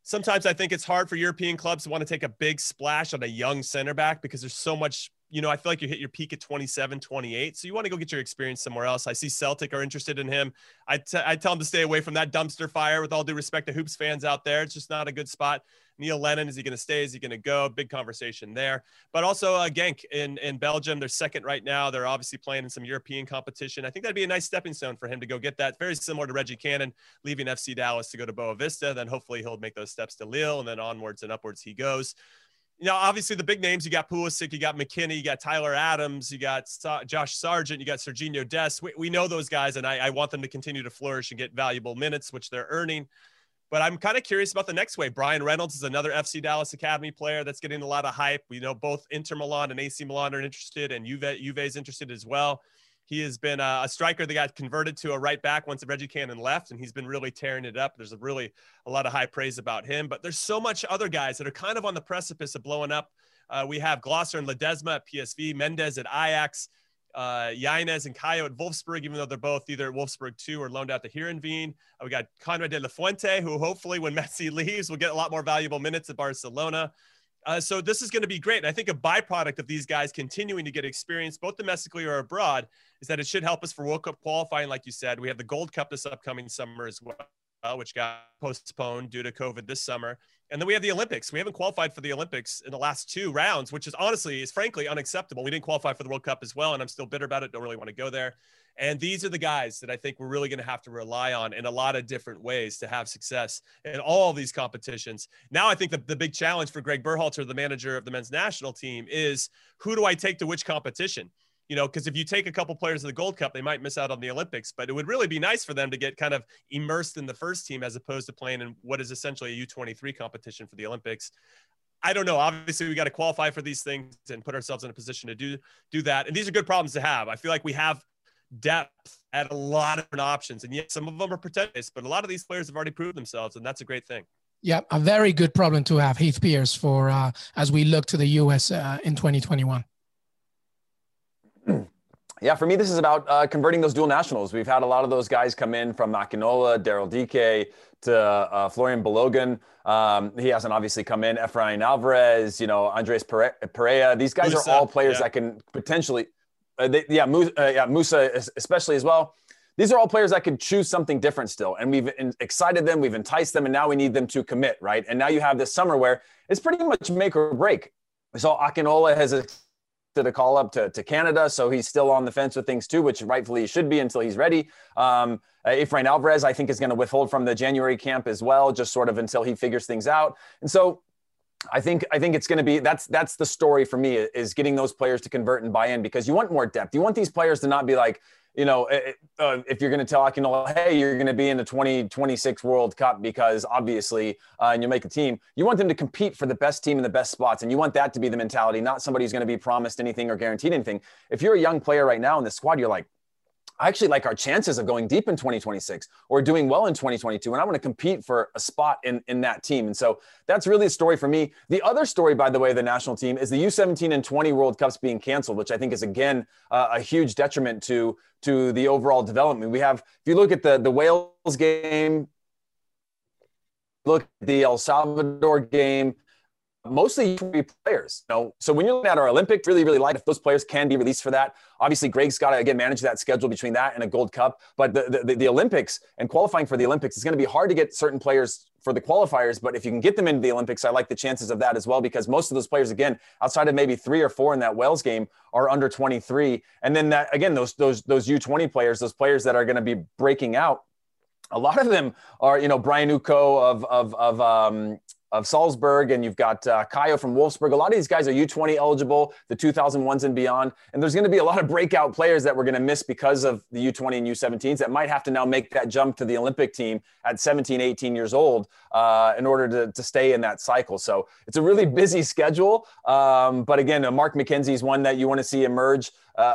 sometimes I think it's hard for European clubs to want to take a big splash on a young center back because there's so much, you know, I feel like you hit your peak at 27, 28. So you want to go get your experience somewhere else. I see Celtic are interested in him. I, t- I tell them to stay away from that dumpster fire with all due respect to Hoops fans out there. It's just not a good spot. Neil Lennon, is he going to stay? Is he going to go? Big conversation there. But also uh, Genk in, in Belgium, they're second right now. They're obviously playing in some European competition. I think that'd be a nice stepping stone for him to go get that. Very similar to Reggie Cannon leaving FC Dallas to go to Boavista. Then hopefully he'll make those steps to Lille and then onwards and upwards he goes you know, obviously the big names, you got Pulisic, you got McKennie, you got Tyler Adams, you got Sa- Josh Sargent, you got Sergiño Dest. We, we know those guys, and I, I, want them to continue to flourish and get valuable minutes, which they're earning. But I'm kind of curious about the next wave. Bryan Reynolds is another FC Dallas Academy player that's getting a lot of hype. We know both Inter Milan and AC Milan are interested, and Juve, Juve is interested as well. He has been a, a, striker that got converted to a right back once Reggie Cannon left, and he's been really tearing it up. There's a really a lot of high praise about him, but there's so much other guys that are kind of on the precipice of blowing up. Uh, we have Gloster and Ledezma at PSV, Mendez at Ajax, uh, Llanez and Caio at Wolfsburg, even though they're both either at Wolfsburg 2 or loaned out to Heerenveen. Uh, we got Konrad de la Fuente, who hopefully when Messi leaves will get a lot more valuable minutes at Barcelona. Uh, so this is going to be great. And I think a byproduct of these guys continuing to get experience, both domestically or abroad, is that it should help us for World Cup qualifying. Like you said, we have the Gold Cup this upcoming summer as well, which got postponed due to COVID this summer. And then we have the Olympics. We haven't qualified for the Olympics in the last two rounds, which is honestly is frankly unacceptable. We didn't qualify for the World Cup as well, and I'm still bitter about it. Don't really want to go there. And these are the guys that I think we're really going to have to rely on in a lot of different ways to have success in all these competitions. Now, I think the, the big challenge for Greg Berhalter, the manager of the men's national team, is who do I take to which competition? You know, because if you take a couple players of the Gold Cup, they might miss out on the Olympics. But it would really be nice for them to get kind of immersed in the first team as opposed to playing in what is essentially a U23 competition for the Olympics. I don't know. Obviously, we got to qualify for these things and put ourselves in a position to do do that. And these are good problems to have. I feel like we have depth at a lot of options. And yet some of them are pretentious, but a lot of these players have already proved themselves, and that's a great thing. Yeah, a very good problem to have, Heath Pearce, for uh, as we look to the U.S. Uh, in 2021. Yeah, for me, this is about uh, converting those dual nationals. We've had a lot of those guys come in from Akinola, Daryl Dike to uh, Folarin Balogun. Um, he hasn't obviously come in. Efrain Alvarez, you know, Andres Perea. These guys Musah, are all players yeah. that can potentially – uh, they, yeah, Musah, uh, yeah, Musah especially as well. These are all players that could choose something different still, and we've excited them, we've enticed them, and now we need them to commit, right? And now you have this summer where it's pretty much make or break. Saw Akinola has to a call up to, to Canada, so he's still on the fence with things too, which rightfully should be until he's ready. Um, uh, Efrain Alvarez, I think, is going to withhold from the January camp as well, just sort of until he figures things out. And so I think I think it's going to be that's that's the story for me is getting those players to convert and buy in because you want more depth. You want these players to not be like you know eh, eh, uh, if you're going to tell know hey you're going to be in the 2026 World Cup because obviously uh, and you make a team. You want them to compete for the best team in the best spots, and you want that to be the mentality, not somebody who's going to be promised anything or guaranteed anything. If you're a young player right now in the squad, you're like I actually like our chances of going deep in 2026 or doing well in 2022. And I want to compete for a spot in, in that team. And so that's really a story for me. The other story, by the way, the national team is the U17 and 20 World Cups being canceled, which I think is, again, uh, a huge detriment to, to the overall development. We have, if you look at the, the Wales game, look at the El Salvador game, mostly players. You know? So when you're looking at our Olympic, really, really like if those players can be released for that. Obviously, Greg's got to again manage that schedule between that and a Gold Cup. But the, the, the Olympics and qualifying for the Olympics is going to be hard to get certain players for the qualifiers. But if you can get them into the Olympics, I like the chances of that as well because most of those players, again, outside of maybe three or four in that Wales game, are under 23. And then that again, those those those U20 players, those players that are going to be breaking out a lot of them are, you know, Brian Uko of of of um, of Salzburg, and you've got uh, from Wolfsburg. A lot of these guys are U20 eligible, the 2001s and beyond. And there's going to be a lot of breakout players that we're going to miss because of the U20 and U17s that might have to now make that jump to the Olympic team at 17, 18 years old uh, in order to, to stay in that cycle. So it's a really busy schedule. Um, but again, uh, Mark McKenzie is one that you want to see emerge. Uh,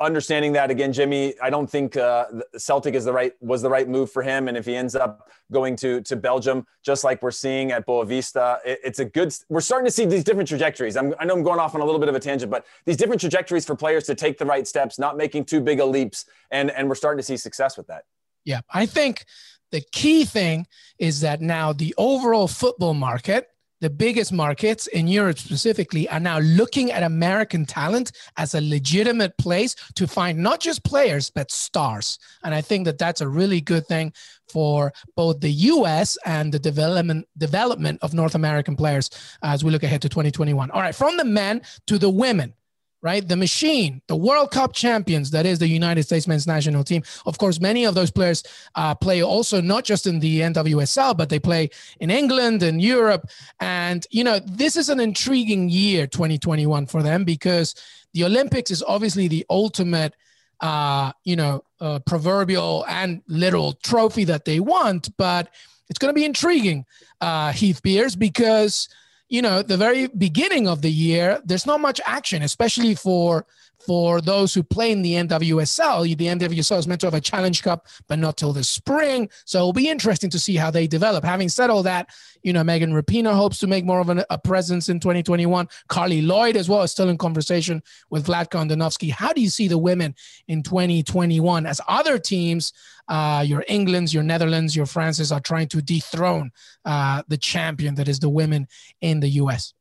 understanding that again, Jimmy, I don't think uh, Celtic is the right was the right move for him. And if he ends up going to to Belgium, just like we're seeing at Boavista, it, it's a good. We're starting to see these different trajectories. I'm, i know I'm going off on a little bit of a tangent, but these different trajectories for players to take the right steps, not making too big a leaps, and and we're starting to see success with that. Yeah, I think the key thing is that now the overall football market the biggest markets in Europe specifically are now looking at American talent as a legitimate place to find not just players but stars. And I think that that's a really good thing for both the US and the development development of North American players as we look ahead to 2021. All right, from the men to the women right? The machine, the World Cup champions, that is the United States men's national team. Of course, many of those players uh, play also not just in the NWSL, but they play in England and Europe. And, you know, this is an intriguing year, 2021, for them because the Olympics is obviously the ultimate. Uh, you know, uh, proverbial and literal trophy that they want, but it's going to be intriguing, uh, Heath Pearce, because you know the very beginning of the year, there's not much action, especially for for those who play in the NWSL. The NWSL is meant to have a Challenge Cup, but not till the spring. So it'll be interesting to see how they develop. Having said all that, you know, Megan Rapinoe hopes to make more of an, a presence in 2021. Carli Lloyd as well is still in conversation with Vlatko Andonovski. How do you see the women in 2021 as other teams, uh, your Englands, your Netherlands, your Frances are trying to dethrone uh, the champion that is the women in the U.S.?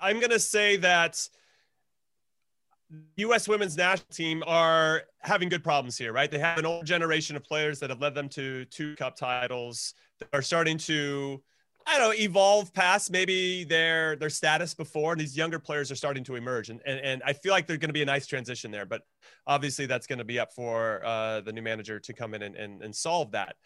I'm going to say that U.S. women's national team are having good problems here, right? They have an old generation of players that have led them to two cup titles. That are starting to, I don't know, evolve past maybe their their status before. And these younger players are starting to emerge, and and, and I feel like there's going to be a nice transition there. But obviously, that's going to be up for uh, the new manager to come in and, and, and solve that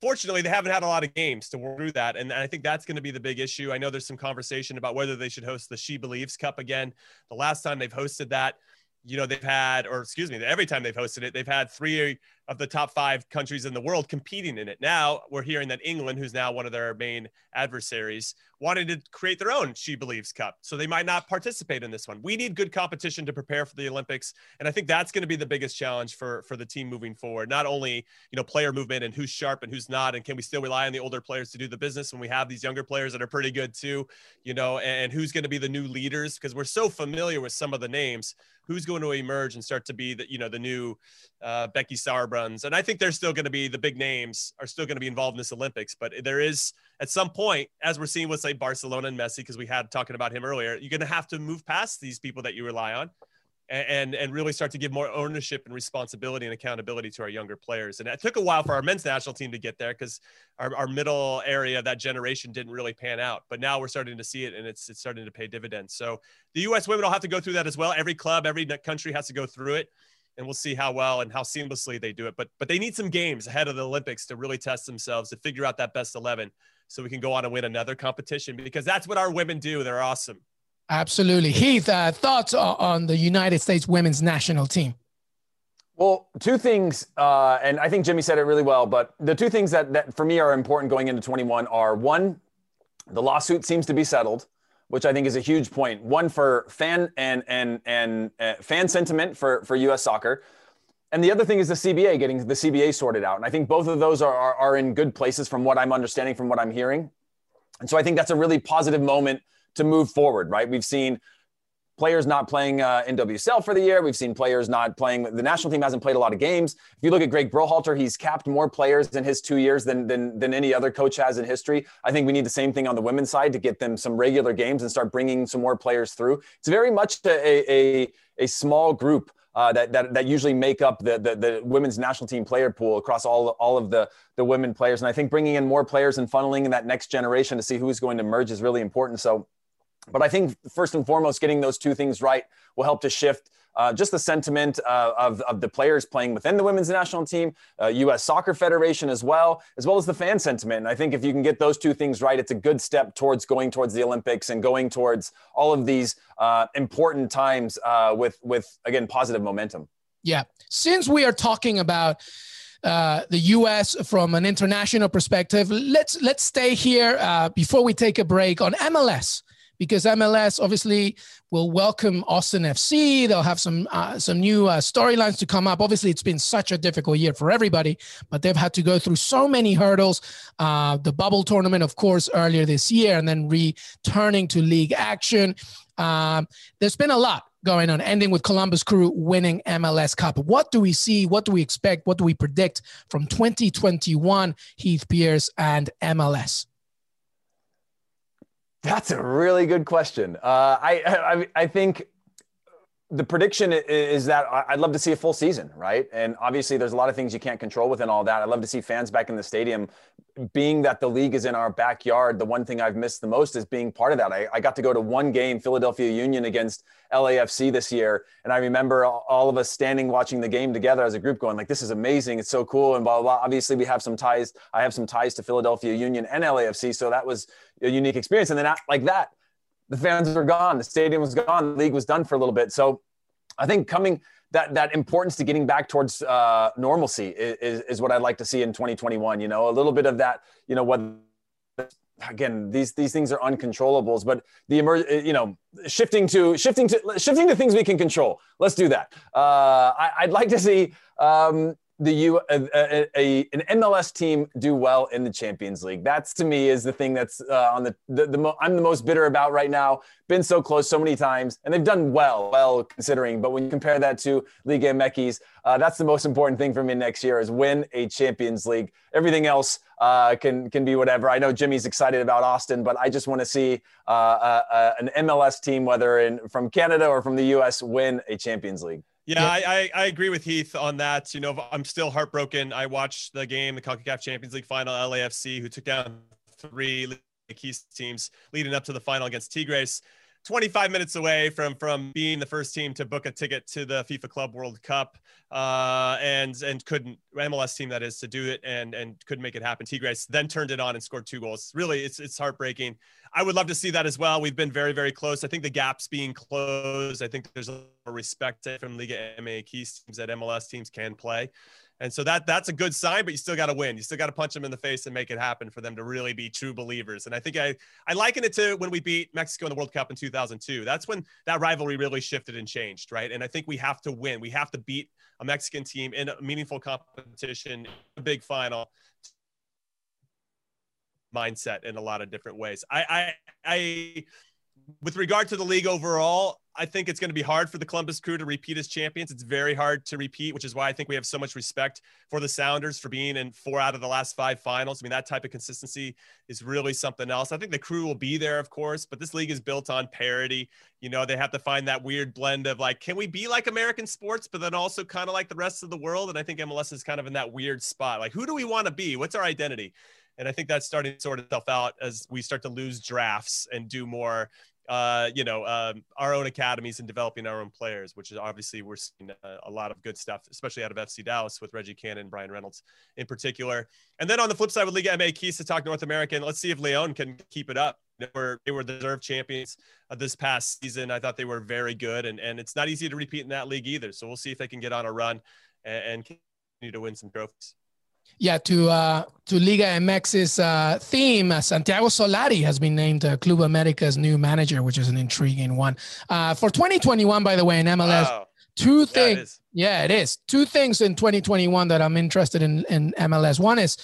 fortunately, they haven't had a lot of games to work through that. And I think that's going to be the big issue. I know there's some conversation about whether they should host the She Believes Cup again. The last time they've hosted that, you know, they've had, or excuse me, every time they've hosted it, they've had three of the top five countries in the world competing in it. Now we're hearing that England, who's now one of their main adversaries, wanted to create their own She Believes Cup. So they might not participate in this one. We need good competition to prepare for the Olympics. And I think that's going to be the biggest challenge for, for the team moving forward. Not only, you know, player movement and who's sharp and who's not, and can we still rely on the older players to do the business when we have these younger players that are pretty good too, you know, and who's going to be the new leaders because we're so familiar with some of the names who's going to emerge and start to be the you know the new uh, Becky Sauerbrunns, and I think they're still going to be the big names are still going to be involved in this Olympics. But there is at some point, as we're seeing with say Barcelona and Messi, because we had talking about him earlier, you're going to have to move past these people that you rely on and and really start to give more ownership and responsibility and accountability to our younger players. And it took a while for our men's national team to get there because our, our middle area, that generation didn't really pan out. But now we're starting to see it and it's, it's starting to pay dividends. So the U.S. women will have to go through that as well. Every club, every country has to go through it. And we'll see how well and how seamlessly they do it. But but they need some games ahead of the Olympics to really test themselves to figure out that best eleven, so we can go on and win another competition because that's what our women do. They're awesome. Absolutely. Heath, uh, thoughts on the United States women's national team? Well, two things, uh, and I think Jimmy said it really well, but the two things that, that for me are important going into 21 are one, the lawsuit seems to be settled, which I think is a huge point. One for fan and and and uh, fan sentiment for for U.S. soccer, and the other thing is the CBA getting the CBA sorted out. And I think both of those are, are, are in good places from what I'm understanding, from what I'm hearing. And so I think that's a really positive moment to move forward, right? We've seen players not playing uh, for the year. We've seen players not playing. The national team hasn't played a lot of games. If you look at Greg Berhalter, he's capped more players in his two years than, than, than any other coach has in history. I think we need the same thing on the women's side to get them some regular games and start bringing some more players through. It's very much a, a, a small group uh, that, that, that usually make up the, the, the, women's national team player pool across all, all of the, the women players. And I think bringing in more players and funneling in that next generation to see who's going to emerge is really important. So but I think first and foremost, getting those two things right will help to shift uh, just the sentiment uh, of, of the players playing within the women's national team, uh, U.S. Soccer Federation as well, as well as the fan sentiment. And I think if you can get those two things right, it's a good step towards going towards the Olympics and going towards all of these uh, important times uh, with, with again, positive momentum. Yeah. Since we are talking about uh, the U.S. from an international perspective. Let's let's stay here uh, before we take a break on MLS because MLS obviously will welcome Austin FC. They'll have some uh, some new uh, storylines to come up. Obviously, it's been such a difficult year for everybody, but they've had to go through so many hurdles. Uh, the bubble tournament, of course, earlier this year, and then returning to league action. Um, there's been a lot going on, ending with Columbus Crew winning MLS Cup. What do we see? What do we expect? What do we predict from 2021 Heath Pearce and MLS? That's a really good question. Uh, I, I, I think the prediction is that I'd love to see a full season, right? And obviously, there's a lot of things you can't control within all that. I'd love to see fans back in the stadium. Being that the league is in our backyard, the one thing I've missed the most is being part of that. I, I got to go to one game, Philadelphia Union against LAFC this year, and I remember all of us standing watching the game together as a group, going like, "This is amazing! It's so cool!" And blah blah. blah. Obviously, we have some ties. I have some ties to Philadelphia Union and LAFC, so that was a unique experience. And then like that, the fans were gone, the stadium was gone, the league was done for a little bit. So I think coming that that importance to getting back towards uh, normalcy is, is what I'd like to see in 2021. You know, a little bit of that. You know, what again these these things are uncontrollables but the emer- you know shifting to shifting to shifting to things we can control let's do that uh, I, would like to see um, the U a, a, an MLS team do well in the Champions League. That's to me is the thing that's uh, on the the, the mo- I'm the most bitter about right now. Been so close so many times, and they've done well, well considering. But when you compare that to Liga MX, uh, that's the most important thing for me next year is win a Champions League. Everything else uh, can can be whatever. I know Jimmy's excited about Austin, but I just want to see uh, uh, uh, an MLS team, whether in from Canada or from the US, win a Champions League. Yeah, I, I, I, agree with Heath on that. You know, I'm still heartbroken. I watched the game, the CONCACAF Champions League final, LAFC, who took down three key teams leading up to the final against Tigres. 25 minutes away from from being the first team to book a ticket to the FIFA Club World Cup, uh, and and couldn't MLS team that is to do it and and couldn't make it happen. Tigres then turned it on and scored two goals. Really, it's it's heartbreaking. I would love to see that as well. We've been very very close. I think the gaps being closed. I think there's a respect from Liga MX teams that MLS teams can play. And so that that's a good sign, but you still got to win. You still got to punch them in the face and make it happen for them to really be true believers. And I think I I liken it to when we beat Mexico in the World Cup in 2002. That's when that rivalry really shifted and changed, right? And I think we have to win. We have to beat a Mexican team in a meaningful competition, a big final mindset in a lot of different ways. I I I with regard to the league overall, I think it's going to be hard for the Columbus Crew to repeat as champions. It's very hard to repeat, which is why I think we have so much respect for the Sounders for being in four out of the last five finals. I mean, that type of consistency is really something else. I think the Crew will be there, of course, but this league is built on parity. You know, they have to find that weird blend of like, can we be like American sports, but then also kind of like the rest of the world? And I think MLS is kind of in that weird spot. Like, who do we want to be? What's our identity? And I think that's starting to sort itself out as we start to lose drafts and do more uh, you know, um, our own academies and developing our own players, which is obviously we're seeing a, a, lot of good stuff, especially out of FC Dallas with Reggie Cannon, Bryan Reynolds in particular. And then on the flip side with Liga MX to talk North American, let's see if Leon can keep it up. They were, they were deserved champions of this past season. I thought they were very good, and, and it's not easy to repeat in that league either. So we'll see if they can get on a run and, and continue to win some trophies. Yeah, to uh, to Liga MX's uh, theme, uh, Santiago Solari has been named uh, Club America's new manager, which is an intriguing one. Uh, for 2021, by the way, in MLS, wow. two things. Yeah, it is. Two things in 2021 that I'm interested in in MLS. One is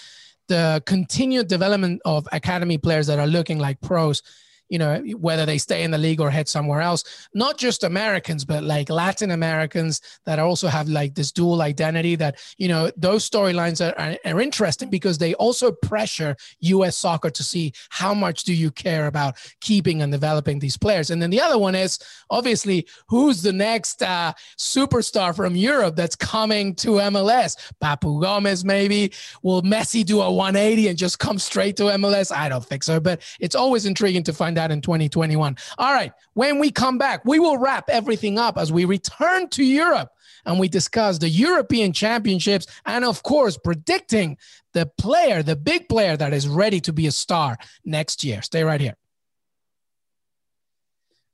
the continued development of academy players that are looking like pros you know, whether they stay in the league or head somewhere else. Not just Americans, but like Latin Americans that also have like this dual identity that, you know, those storylines are, are, are, interesting because they also pressure US soccer to see how much do you care about keeping and developing these players. And then the other one is obviously who's the next uh, superstar from Europe that's coming to MLS? Papu Gomez, maybe. Will Messi do a 180 and just come straight to MLS? I don't think so, but it's always intriguing to find that in 2021. All right. When we come back, we will wrap everything up as we return to Europe and we discuss the European Championships and, of course, predicting the player, the big player that is ready to be a star next year. Stay right here.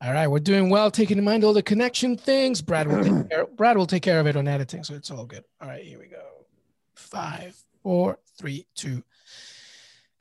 All right, we're doing well, taking in mind all the connection things. Brad will take care, Brad will take care of it on editing, so it's all good. All right, here we go. Five, four, three, two,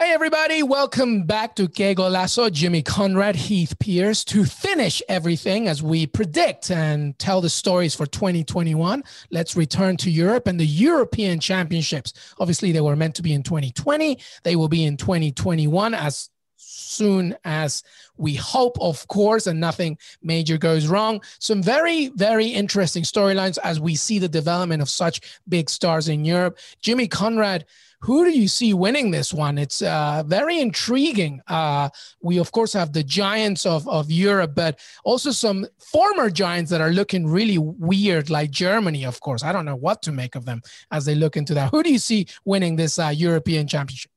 Hey, everybody, welcome back to Que Golazo. Jimmy Conrad, Heath Pearce, to finish everything as we predict and tell the stories for 2021. Let's return to Europe and the European Championships. Obviously, they were meant to be in 2020, they will be in 2021 as soon as we hope, of course, and nothing major goes wrong. Some very, very interesting storylines as we see the development of such big stars in Europe. Jimmy Conrad who do you see winning this one? It's uh, very intriguing. Uh, we, of course, have the giants of, of Europe, but also some former giants that are looking really weird, like Germany, of course. I don't know what to make of them as they look into that. Who do you see winning this uh, European Championship?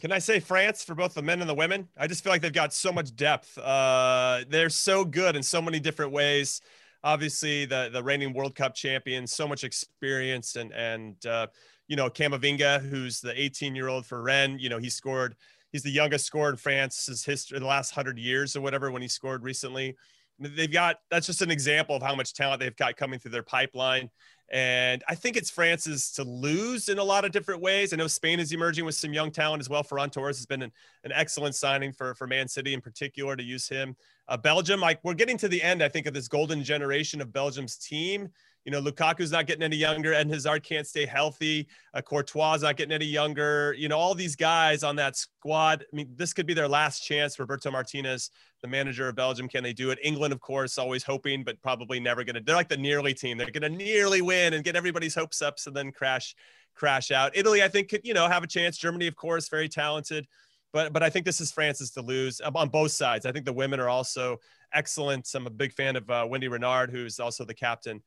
Can I say France for both the men and the women? I just feel like they've got so much depth. Uh, they're so good in so many different ways. Obviously, the the reigning World Cup champions, so much experience, and and uh, you know, Camavinga, who's the 18 year old for Rennes, you know, he scored, he's the youngest scorer in France's history the last hundred years or whatever when he scored recently. they've got that's just an example of how much talent they've got coming through their pipeline. And I think it's France's to lose in a lot of different ways. I know Spain is emerging with some young talent as well. Ferran Torres has been an, an excellent signing for, for Man City in particular to use him. Uh, Belgium, like we're getting to the end, I think, of this golden generation of Belgium's team. You know, Lukaku's not getting any younger, and Hazard can't stay healthy. Uh, Courtois not getting any younger. You know, all these guys on that squad. I mean, this could be their last chance. Roberto Martinez, the manager of Belgium, can they do it? England, of course, always hoping, but probably never going to. They're like the nearly team. They're going to nearly win and get everybody's hopes up, so then crash, crash out. Italy, I think, could you know have a chance. Germany, of course, very talented but but I think this is France's to lose um, on both sides. I think the women are also excellent. I'm a big fan of uh, Wendie Renard, who's also the captain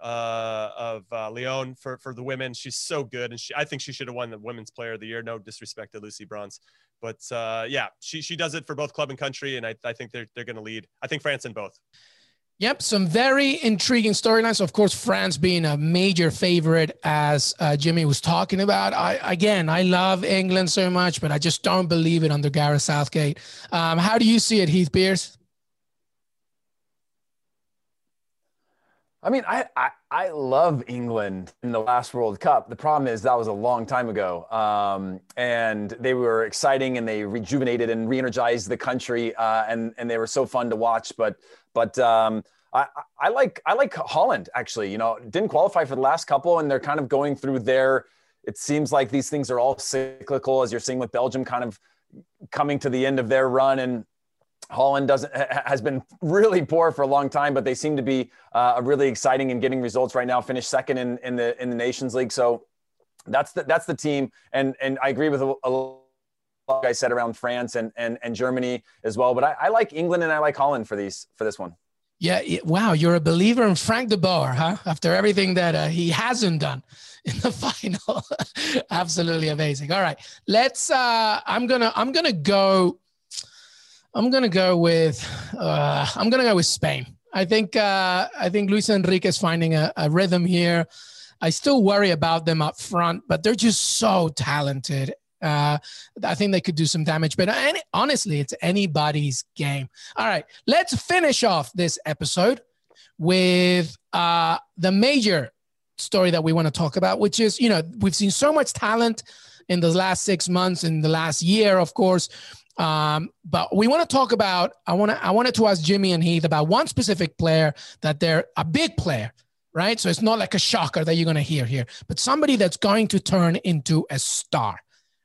uh, of uh, Lyon for for the women. She's so good, and she I think she should have won the Women's Player of the Year. No disrespect to Lucy Bronze, but uh, yeah, she she does it for both club and country, and I I think they're they're going to lead. I think France in both. Yep, some very intriguing storylines. Of course, France being a major favorite, as uh, Jimmy was talking about. I again, I love England so much, but I just don't believe it under Gareth Southgate. Um, how do you see it, Heath Pearce? I mean, I, I, I love England in the last World Cup. The problem is that was a long time ago, um, and they were exciting and they rejuvenated and re-energized the country, uh, and and they were so fun to watch. But but um, I, I like I like Holland actually. You know, didn't qualify for the last couple, and they're kind of going through their. It seems like these things are all cyclical, as you're seeing with Belgium, kind of coming to the end of their run and Holland doesn't has been really poor for a long time, but they seem to be uh, really exciting and getting results right now. Finished second in, in the in the Nations League, so that's the that's the team. And and I agree with a, lot of guys said around France and and and Germany as well. But I, I like England and I like Holland for these for this one. Yeah, wow, you're a believer in Frank de Boer, huh? After everything that uh, he hasn't done in the final, absolutely amazing. All right, let's. Uh, I'm gonna I'm gonna go I'm gonna go with uh, I'm gonna go with Spain. I think uh, I think Luis Enrique is finding a, a, rhythm here. I still worry about them up front, but they're just so talented. Uh, I think they could do some damage, but any, honestly, it's anybody's game. All right, let's finish off this episode with uh, the major story that we want to talk about, which is you know we've seen so much talent in the last six months, in the last year, of course. Um, but we want to talk about. I want to. I wanted to ask Jimmy and Heath about one specific player that they're a big player, right? So it's not like a shocker that you're going to hear here, but somebody that's going to turn into a star,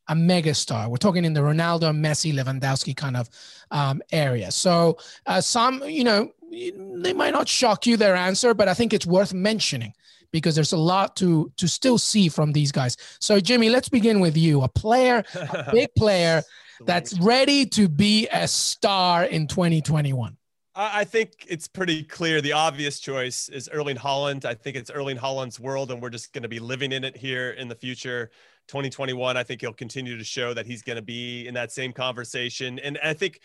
a mega star. We're talking in the Ronaldo, Messi, Lewandowski kind of um, area. So uh, some, you know, they might not shock you their answer, but I think it's worth mentioning because there's a lot to to still see from these guys. So Jimmy, let's begin with you. A player, a big player that's ready to be a star in 2021? I think it's pretty clear. The obvious choice is Erling Haaland. I think it's Erling Haaland's world, and we're just going to be living in it here in the future. 2021, I think he'll continue to show that he's going to be in that same conversation. And I think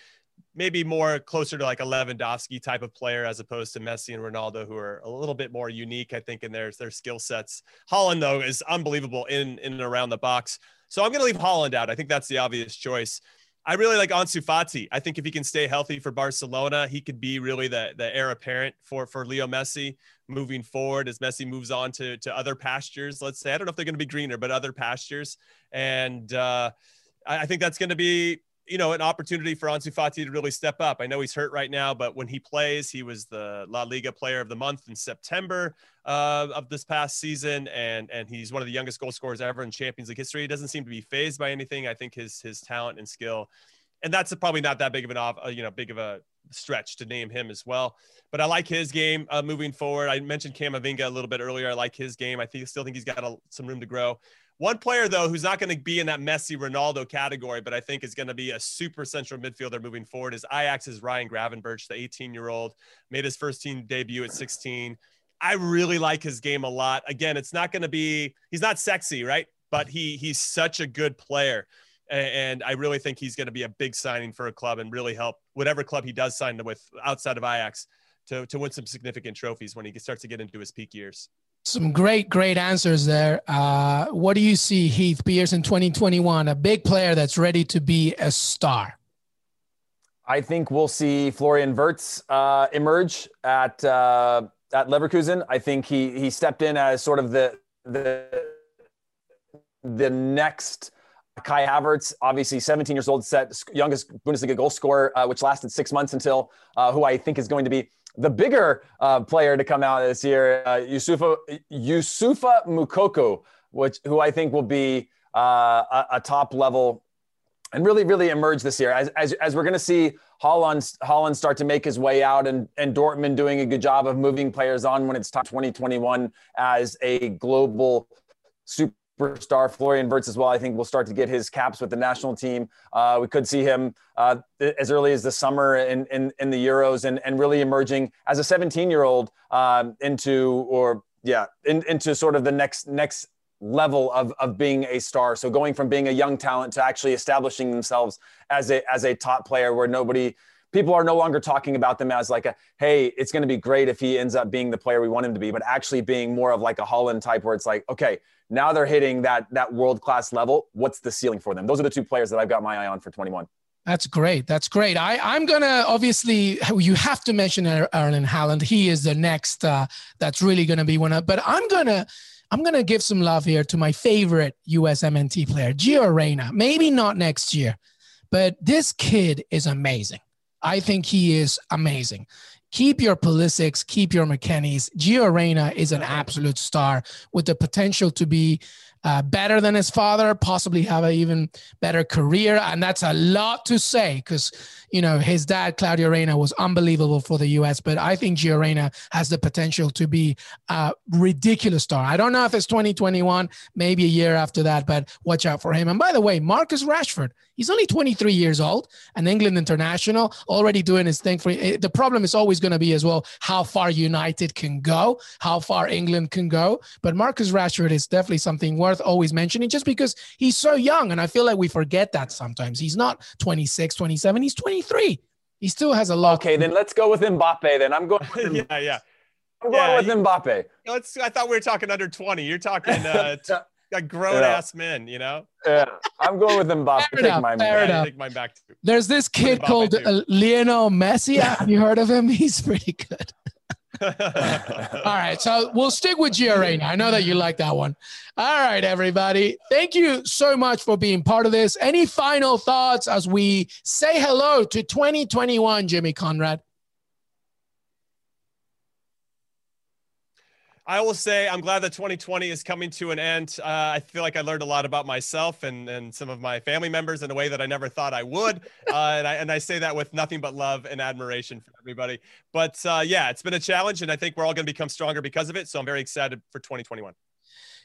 maybe more closer to like a Lewandowski type of player as opposed to Messi and Ronaldo, who are a little bit more unique, I think, in their, their skill sets. Haaland though, is unbelievable in, in and around the box. So I'm going to leave Haaland out. I think that's the obvious choice. I really like Ansu Fati. I think if he can stay healthy for Barcelona, he could be really the, the heir apparent for, for Leo Messi moving forward as Messi moves on to, to other pastures. Let's say, I don't know if they're going to be greener, but other pastures. And uh, I, I think that's going to be you know, an opportunity for Ansu Fati to really step up. I know he's hurt right now, but when he plays, he was the La Liga Player of the Month in September uh, of this past season, and and he's one of the youngest goal scorers ever in Champions League history. He doesn't seem to be phased by anything. I think his his talent and skill, and that's probably not that big of an off, uh, you know, big of a stretch to name him as well. But I like his game uh, moving forward. I mentioned Camavinga a little bit earlier. I like his game. I think still think he's got a, some room to grow. One player, though, who's not going to be in that Messi Ronaldo category, but I think is going to be a super central midfielder moving forward is Ajax's Ryan Gravenberch, the 18 year old, made his first team debut at 16. I really like his game a lot. Again, it's not going to be, he's not sexy, right? But he he's such a good player. And I really think he's going to be a big signing for a club and really help whatever club he does sign with outside of Ajax to, to win some significant trophies when he starts to get into his peak years. Some great, great answers there. Uh, what do you see, Heath Pearce, in 2021? A big player that's ready to be a star. I think we'll see Florian Wirtz uh, emerge at uh, at Leverkusen. I think he he stepped in as sort of the the the next Kai Havertz, obviously 17 years old, set youngest Bundesliga goal scorer, uh, which lasted six months until uh, who I think is going to be the bigger uh, player to come out this year, uh, Yusufa Youssoufa Moukoko, which who I think will be uh, a, a, top level and really, really emerge this year. As, as, as we're going to see Holland, Haaland start to make his way out and, and Dortmund doing a good job of moving players on when it's time 2021 as a global superstar. Florian Wirtz as well, I think will start to get his caps with the national team. Uh, we could see him uh, as early as the summer in, in, in, the Euros and, and really emerging as a 17 year old um, into, or yeah, in, into sort of the next, next level of, of being a star. So going from being a young talent to actually establishing themselves as a as a top player where nobody people are no longer talking about them as like a hey, it's going to be great if he ends up being the player we want him to be, but actually being more of like a Haaland type where it's like, okay, now they're hitting that that world class level. What's the ceiling for them? Those are the two players that I've got my eye on for 21. That's great. That's great. I, I'm gonna obviously you have to mention Erling Haaland. He is the next uh, that's really gonna be one of. But I'm gonna I'm going to give some love here to my favorite USMNT player, Gio Reyna. Maybe not next year, but this kid is amazing. I think he is amazing. Keep your Pulisics, keep your McKennies. Gio Reyna is an absolute star with the potential to be uh, better than his father, possibly have an even better career. And that's a lot to say because, you know, his dad, Claudio Reyna, was unbelievable for the U.S. But I think Gio Reyna has the potential to be a ridiculous star. I don't know if it's 2021, maybe a year after that, but watch out for him. And by the way, Marcus Rashford, he's only 23 years old, an England international, already doing his thing for eh, the problem is always going to be as well how far United can go, how far England can go. But Marcus Rashford is definitely something worth worth always mentioning just because he's so young. And I feel like we forget that sometimes. He's not 26, 27, he's 23. He still has a lot. Okay, then let's go with Mbappe. Then I'm going with yeah, yeah. I'm going yeah, with Mbappe. Let's, I thought we were talking under 20. You're talking uh, t- like grown yeah. ass men, you know? Yeah, I'm going with Mbappe. Fair enough, my fair enough. Take mine back too. There's this kid called uh, Lionel Messi. Have you heard of him? He's pretty good. All right. So we'll stick with Gio Reyna. I know that you like that one. All right, everybody. Thank you so much for being part of this. Any final thoughts as we say hello to 2021, Jimmy Conrad? I will say I'm glad that 2020 is coming to an end. Uh, I feel like I learned a lot about myself and, and some of my family members in a way that I never thought I would. Uh, and, I, and I say that with nothing but love and admiration for everybody. But uh, yeah, it's been a challenge, and I think we're all going to become stronger because of it. So I'm very excited for 2021.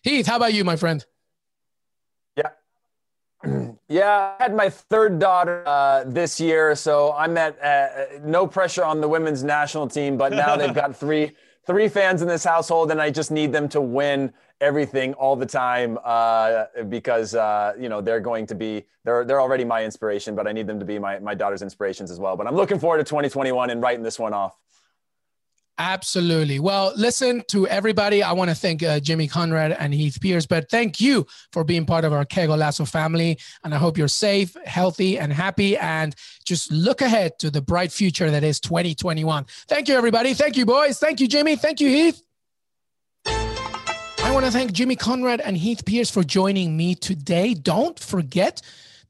Heath, how about you, my friend? Yeah. Yeah, I had my third daughter uh, this year, so I'm at uh, no pressure on the women's national team, but now they've got three three fans in this household, and I just need them to win everything all the time uh, because uh, you know they're going to be they're they're already my inspiration, but I need them to be my my daughter's inspirations as well. But I'm looking forward to 2021 and writing this one off. Absolutely. Well, listen to everybody. I want to thank uh, Jimmy Conrad and Heath Pearce, but thank you for being part of our Qué Golazo family. And I hope you're safe, healthy, and happy. And just look ahead to the bright future that is 2021. Thank you, everybody. Thank you, boys. Thank you, Jimmy. Thank you, Heath. I want to thank Jimmy Conrad and Heath Pearce for joining me today. Don't forget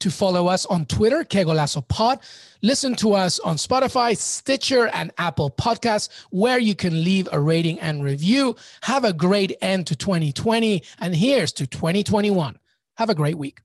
to follow us on Twitter, Golazo Pod. Listen to us on Spotify, Stitcher, and Apple Podcasts, where you can leave a rating and review. Have a great end to 2020, and here's to 2021. Have a great week.